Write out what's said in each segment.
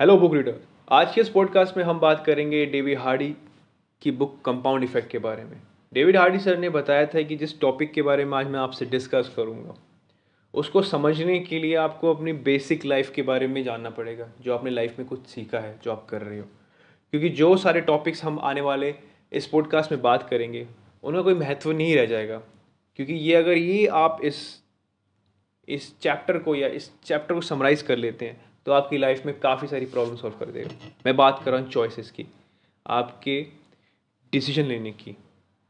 Hello book reader आज के इस पॉडकास्ट में हम बात करेंगे डेविड हार्डी की बुक कंपाउंड इफ़ेक्ट के बारे में। डेविड हार्डी सर ने बताया था कि जिस टॉपिक के बारे में आज मैं आपसे डिस्कस करूँगा, उसको समझने के लिए आपको अपनी बेसिक लाइफ के बारे में जानना पड़ेगा, जो आपने लाइफ में कुछ सीखा है, जो आप कर रहे हो। क्योंकि जो सारे टॉपिक्स हम आने वाले इस पॉडकास्ट में बात करेंगे उनका कोई महत्व नहीं रह जाएगा। क्योंकि ये अगर ये आप इस इस चैप्टर को या इस चैप्टर को समराइज़ कर लेते हैं तो आपकी लाइफ में काफ़ी सारी प्रॉब्लम सॉल्व कर देगा। मैं बात कर रहा हूँ चॉइसेस की। आपके डिसीज़न लेने की।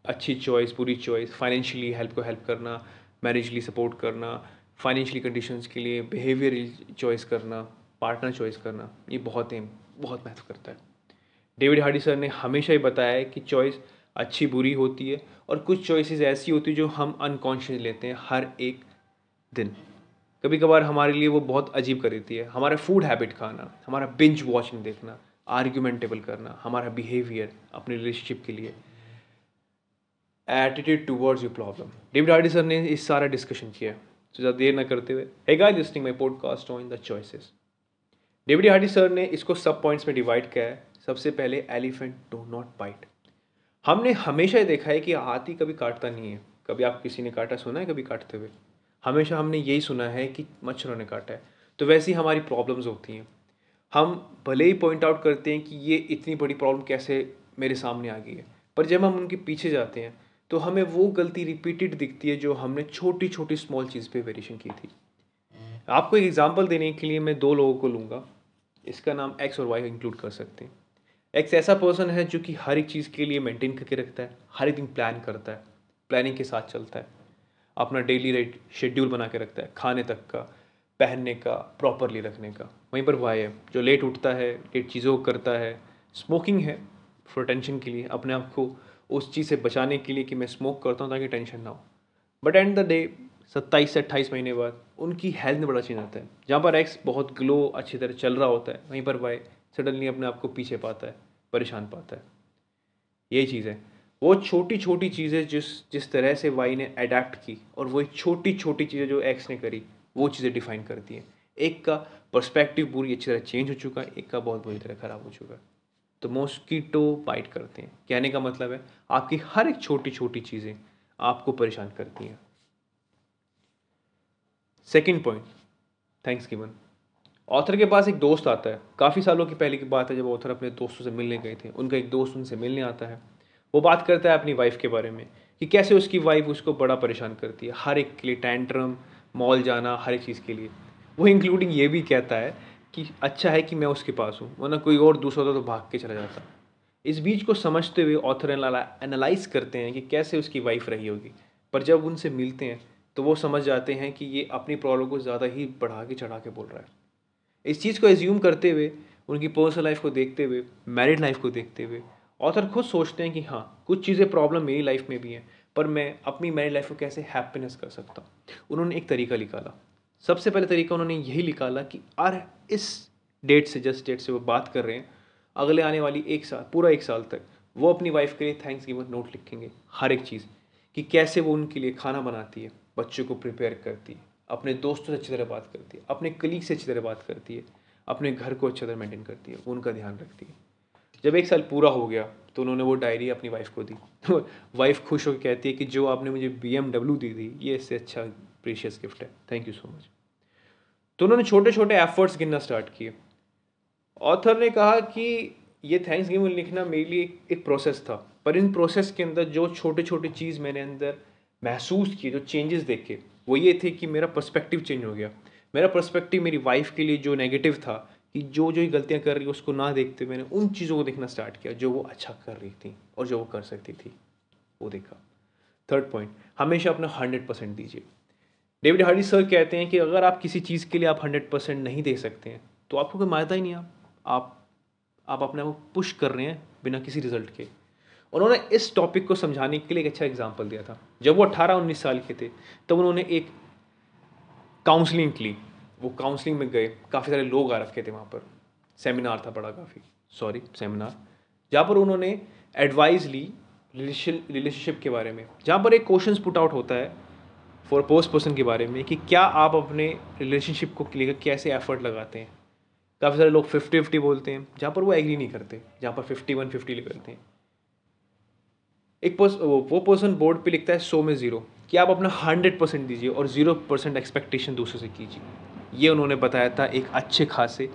अच्छी चॉइस बुरी चॉइस फाइनेंशियली हेल्प को हेल्प करना मैरिजली सपोर्ट करना फाइनेंशियली कंडीशंस के लिए बिहेवियर चॉइस करना पार्टनर चॉइस करना, ये बहुत ही बहुत महत्व करता है। डेविड हार्डी सर ने हमेशा ही बताया है कि चॉइस अच्छी, बुरी होती है और कुछ चॉइसेस ऐसी होती है जो हम अनकॉन्शियस लेते हैं हर एक दिन। कभी कभार हमारे लिए वो बहुत अजीब कर देती है। हमारा फ़ूड हैबिट खाना, हमारा बिंच वॉचिंग देखना आर्ग्यूमेंटेबल करना, हमारा बिहेवियर अपने रिलेशनशिप के लिए attitude towards your problem David Hardy sir ने इस सारा डिस्कशन किया। तो ज़्यादा देर ना करते हुए है guys listening my podcast on the choices David Hardy sir ने इसको सब पॉइंट्स में डिवाइड किया है। सबसे पहले एलिफेंट डो नॉट बाइट हमने हमेशा देखा है कि हाथी कभी काटता नहीं है। कभी आप किसी ने काटा, सुना है कभी काटते हुए? हमेशा हमने यही सुना है कि मच्छरों ने काटा है। तो वैसी हमारी प्रॉब्लम्स होती हैं। हम भले ही पॉइंट आउट करते हैं कि ये इतनी बड़ी प्रॉब्लम कैसे मेरे सामने आ गई है, पर जब हम उनके पीछे जाते हैं तो हमें वो गलती रिपीटेड दिखती है जो हमने छोटी छोटी स्मॉल चीज़ पे वेरिएशन की थी। आपको एक एग्जांपल देने के लिए मैं दो लोगों को लूँगा। इसका नाम एक्स और वाई इंक्लूड कर सकते हैं। एक्स ऐसा पर्सन है जो कि हर एक चीज़ के लिए मेंटेन करके रखता है, हर एक दिन प्लान करता है प्लानिंग के साथ चलता है। अपना डेली रेट शेड्यूल बना के रखता है, खाने तक का, पहनने का प्रॉपरली रखने का। वहीं पर वाई है जो लेट उठता है लेट चीज़ों को करता है स्मोकिंग है फॉर टेंशन के लिए, अपने आप को उस चीज़ से बचाने के लिए कि मैं स्मोक करता हूँ ताकि टेंशन ना हो। बट एंड द डे सत्ताईस से अट्ठाईस महीने बाद, उनकी हेल्थ में बड़ा चेंज आता है। जहाँ पर एक्स बहुत ग्लो अच्छी तरह चल रहा होता है, वहीं पर वाई सडनली अपने आप को पीछे पाता है, परेशान पाता है। यही चीज़ है। वो छोटी छोटी चीज़ें जिस जिस तरह से वाई ने अडेप्ट की और वो छोटी छोटी चीज़ें जो एक्स ने करी, वो चीज़ें डिफाइन करती हैं। एक का पर्सपेक्टिव पूरी अच्छी तरह चेंज हो चुका है एक का बहुत बुरी तरह ख़राब हो चुका। है तो मॉस्कीटो बाइट करते हैं। कहने का मतलब है, आपकी हर एक छोटी छोटी चीज़ें आपको परेशान करती हैं। Second point thanks given author के पास एक दोस्त आता है। काफ़ी सालों की पहले की बात है, जब ऑथर अपने दोस्तों से मिलने गए थे। उनका एक दोस्त उनसे मिलने आता है। वो बात करता है अपनी वाइफ के बारे में कि कैसे उसकी वाइफ उसको बड़ा परेशान करती है, हर एक के लिए टैंट्रम मॉल जाना, हर एक चीज़ के लिए। वो इंक्लूडिंग ये भी कहता है कि अच्छा है कि मैं उसके पास हूँ, वरना कोई और दूसरा होता तो भाग के चला जाता। इस बीच को समझते हुए ऑथर एनालाइज करते हैं कि कैसे उसकी वाइफ रही होगी। पर जब उनसे मिलते हैं तो वो समझ जाते हैं कि ये अपनी प्रॉब्लम को ज़्यादा ही बढ़ा के, चढ़ा के बोल रहा है। इस चीज़ को एज्यूम करते हुए, उनकी पर्सनल लाइफ को देखते हुए मैरिड लाइफ को देखते हुए ऑथर खुद सोचते हैं कि हाँ कुछ चीज़ें प्रॉब्लम मेरी लाइफ में भी हैं, पर मैं अपनी मेरी लाइफ को कैसे हैप्पीनेस कर सकता हूँ? उन्होंने एक तरीका निकाला। सबसे पहले तरीका उन्होंने यही निकाला कि आर इस डेट से जस्ट डेट से वो बात कर रहे हैं, अगले आने वाली एक साल, पूरा एक साल तक, वो अपनी वाइफ के लिए थैंक्स गिवन नोट लिखेंगे, हर एक चीज़, कि कैसे वो उनके लिए खाना बनाती है, बच्चों को प्रिपेयर करती है, अपने दोस्तों से अच्छी तरह बात करती है, अपने कलीग से अच्छी तरह बात करती है, अपने घर को अच्छी तरह मेंटेन करती है उनका ध्यान रखती है। जब एक साल पूरा हो गया तो उन्होंने वो डायरी अपनी वाइफ को दी। वाइफ खुश होकर कहती है कि जो आपने मुझे बीएमडब्ल्यू दी थी, ये इससे अच्छा प्रीशियस गिफ्ट है। थैंक यू सो मच तो उन्होंने छोटे छोटे एफर्ट्स गिनना स्टार्ट किए। ऑथर ने कहा कि ये थैंक्स गिविंग लिखना मेरे लिए एक प्रोसेस था, पर इन प्रोसेस के अंदर जो छोटे छोटे चीज़ मैंने अंदर महसूस किए जो चेंजेस देखे वो ये थे कि मेरा पर्सपेक्टिव चेंज हो गया। मेरा पर्सपेक्टिव मेरी वाइफ के लिए जो नेगेटिव था कि जो जो गलतियाँ कर रही है, उसको ना देखते मैंने उन चीज़ों को देखना स्टार्ट किया जो वो अच्छा कर रही थी और जो वो कर सकती थी। वो देखा। थर्ड पॉइंट हमेशा अपना हंड्रेड परसेंट दीजिए। डेविड हार्डी सर कहते हैं कि अगर आप किसी चीज़ के लिए आप हंड्रेड परसेंट नहीं दे सकते हैं तो आपको कोई मायदा ही नहीं आप आप आप अपने आप पुश कर रहे हैं बिना किसी रिज़ल्ट के। उन्होंने इस टॉपिक को समझाने के लिए एक अच्छा एग्ज़ाम्पल दिया था। जब वो अट्ठारह उन्नीस साल के थे, तब उन्होंने एक काउंसलिंग ली वो काउंसलिंग में गए, काफ़ी सारे लोग आ रखे थे वहाँ पर। सेमिनार था बड़ा काफ़ी। सॉरी सेमिनार जहाँ पर उन्होंने एडवाइस ली रिलेशनशिप के बारे में। जहाँ पर एक क्वेश्चन पुट आउट होता है फॉर पोस्ट पर्सन के बारे में कि क्या आप अपने रिलेशनशिप को लेकर कैसे एफर्ट लगाते हैं? काफ़ी सारे लोग फिफ्टी फिफ्टी बोलते हैं। जहाँ पर वो एग्री नहीं करते, जहाँ पर फिफ्टी वन फिफ्टी करते हैं। एक पर्स वो पर्सन बोर्ड पे लिखता है सो में ज़ीरो कि आप अपना हंड्रेड परसेंट दीजिए और ज़ीरो परसेंट एक्सपेक्टेशन दूसरे से कीजिए। ये उन्होंने बताया था एक अच्छे खासे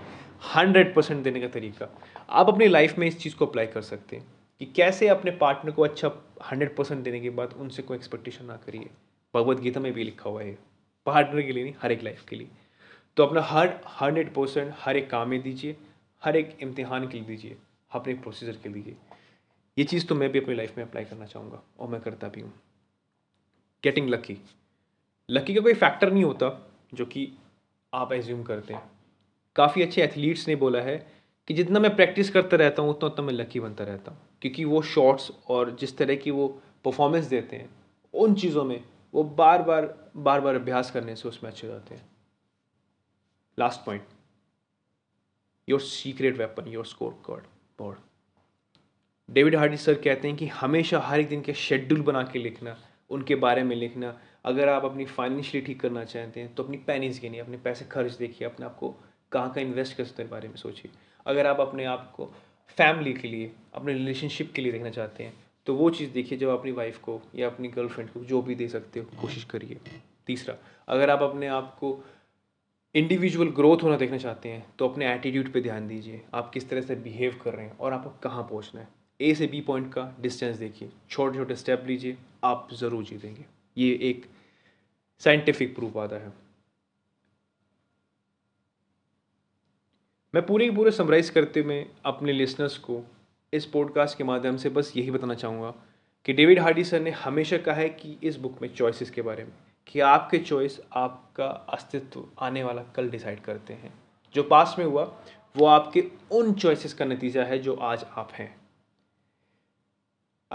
हंड्रेड परसेंट देने का तरीका। आप अपनी लाइफ में इस चीज़ को अप्लाई कर सकते हैं कि कैसे अपने पार्टनर को अच्छा हंड्रेड परसेंट देने के बाद उनसे कोई एक्सपेक्टेशन ना करिए। भगवत गीता में भी लिखा हुआ है पार्टनर के लिए नहीं, हर एक लाइफ के लिए। तो अपना हर, हंड्रेड परसेंट हर एक काम में दीजिए, हर एक इम्तिहान के लिए दीजिए, अपने प्रोसीजर के लिए। ये चीज़ तो मैं भी अपनी लाइफ में अप्लाई करना चाहूँगा और मैं करता भी हूँ। गेटिंग लकी लकी का कोई फैक्टर नहीं होता, जो कि आप एज्यूम करते हैं। काफ़ी अच्छे एथलीट्स ने बोला है कि जितना मैं प्रैक्टिस करता रहता हूँ उतना उतना मैं लकी बनता रहता हूँ। क्योंकि वो शॉट्स और जिस तरह की वो परफॉर्मेंस देते हैं, उन चीज़ों में वो बार बार बार बार अभ्यास करने से उसमें अच्छे जाते हैं। Last point your secret weapon your score card board David Hardy sir कहते हैं कि हमेशा हर एक दिन के शेड्यूल बना के लिखना, उनके बारे में लिखना अगर आप अपनी फाइनेंशियली ठीक करना चाहते हैं तो अपनी पैनिस गिनिए, अपने पैसे खर्च देखिए, अपने आप को कहाँ कहाँ इन्वेस्ट कर सकते हैं बारे में सोचिए। अगर आप अपने आप को फैमिली के लिए, अपने रिलेशनशिप के लिए देखना चाहते हैं तो वो चीज़ देखिए जब अपनी वाइफ को या अपनी गर्लफ्रेंड को जो भी दे सकते हो, कोशिश करिए। तीसरा, अगर आप अपने आप को इंडिविजुअल ग्रोथ होना देखना चाहते हैं तो अपने एटीट्यूड पे ध्यान दीजिए। आप किस तरह से बिहेव कर रहे हैं और आपको कहाँ पहुँचना है। ए से बी पॉइंट का डिस्टेंस देखिए। छोटे छोटे स्टेप लीजिए, आप ज़रूर जीतेंगे। ये एक साइंटिफिक प्रूफ आता है। मैं पूरे पूरे समराइज़ करते हुए अपने लिसनर्स को इस पॉडकास्ट के माध्यम से बस यही बताना चाहूँगा कि डेविड हार्डी सर ने हमेशा कहा है कि इस बुक में चॉइसेस के बारे में, कि आपके चॉइस आपका अस्तित्व आने वाला कल डिसाइड करते हैं। जो पास में हुआ, वो आपके उन चॉइसेस का नतीजा है जो आज आप हैं।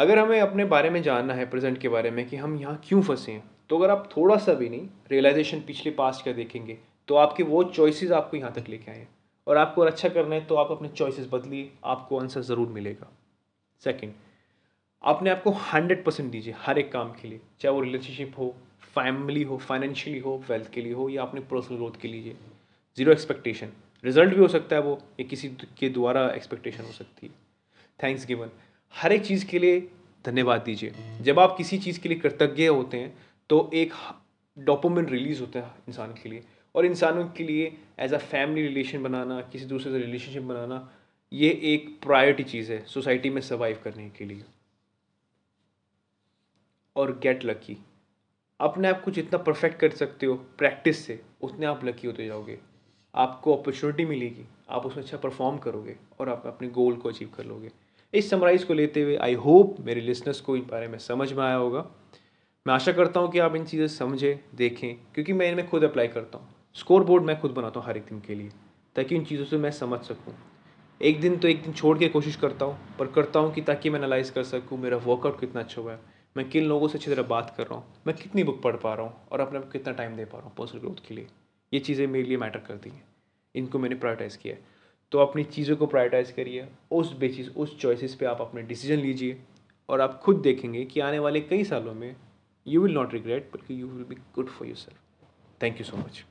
अगर हमें अपने बारे में जानना है प्रेजेंट के बारे में, कि हम यहाँ क्यों फंसे हैं तो अगर आप थोड़ा सा भी नहीं रियलाइजेशन पिछले पास्ट का देखेंगे तो आपके वो चॉइसेस आपको यहाँ तक लेके आए और आपको अच्छा करना है तो आप अपने चॉइसेस बदलिए, आपको आंसर ज़रूर मिलेगा। सेकंड अपने आप को हंड्रेड परसेंट दीजिए, हर एक काम के लिए, चाहे वो रिलेशनशिप हो फैमिली हो फाइनेंशियली हो वेल्थ के लिए हो, या अपने पर्सनल ग्रोथ के लिए। ज़ीरो एक्सपेक्टेशन रिज़ल्ट भी हो सकता है वो, या किसी के द्वारा एक्सपेक्टेशन हो सकती है। थैंक्स गिवन हर एक चीज़ के लिए धन्यवाद दीजिए। जब आप किसी चीज़ के लिए कृतज्ञ होते हैं तो एक डॉपोमिन रिलीज़ होता है इंसान के लिए। और इंसानों के लिए एज अ फैमिली रिलेशन बनाना, किसी दूसरे से रिलेशनशिप बनाना, ये एक प्रायोरिटी चीज़ है सोसाइटी में सर्वाइव करने के लिए। और गेट लकी अपने आप को जितना परफेक्ट कर सकते हो प्रैक्टिस से, उतने आप लकी होते जाओगे। आपको अपॉर्चुनिटी मिलेगी, आप उसमें अच्छा परफॉर्म करोगे और आप अपने गोल को अचीव कर लोगे। इस समराइज़ को लेते हुए आई होप मेरे लिसनर्स को इन बारे में समझ में आया होगा। मैं आशा करता हूँ कि आप इन चीज़ें समझें, देखें, क्योंकि मैं इनमें खुद अप्लाई करता हूँ। स्कोर बोर्ड मैं खुद बनाता हूँ हर एक दिन के लिए, ताकि इन चीज़ों से मैं समझ सकूँ। एक दिन तो एक दिन छोड़ के कोशिश करता हूँ, पर करता हूँ कि ताकि मैं एनालाइज कर सकूँ, मेरा वर्कआउट कितना अच्छा हुआ है। मैं किन लोगों से अच्छी तरह बात कर रहा हूँ, मैं कितनी बुक पढ़ पा रहा हूँ, और अपने आप कितना टाइम दे पा रहा हूँ पर्सनल ग्रोथ के लिए। ये चीज़ें मेरे लिए मैटर करती हैं। इनको मैंने प्रायोरिटाइज़ किया है। तो अपनी चीज़ों को प्रायोरिटाइज़ करिए, उस बेसिस उस चॉइसेस पे आप अपने डिसीज़न लीजिए और आप खुद देखेंगे कि आने वाले कई सालों में यू विल नॉट रिग्रेट बल्कि you will be good for yourself thank you so much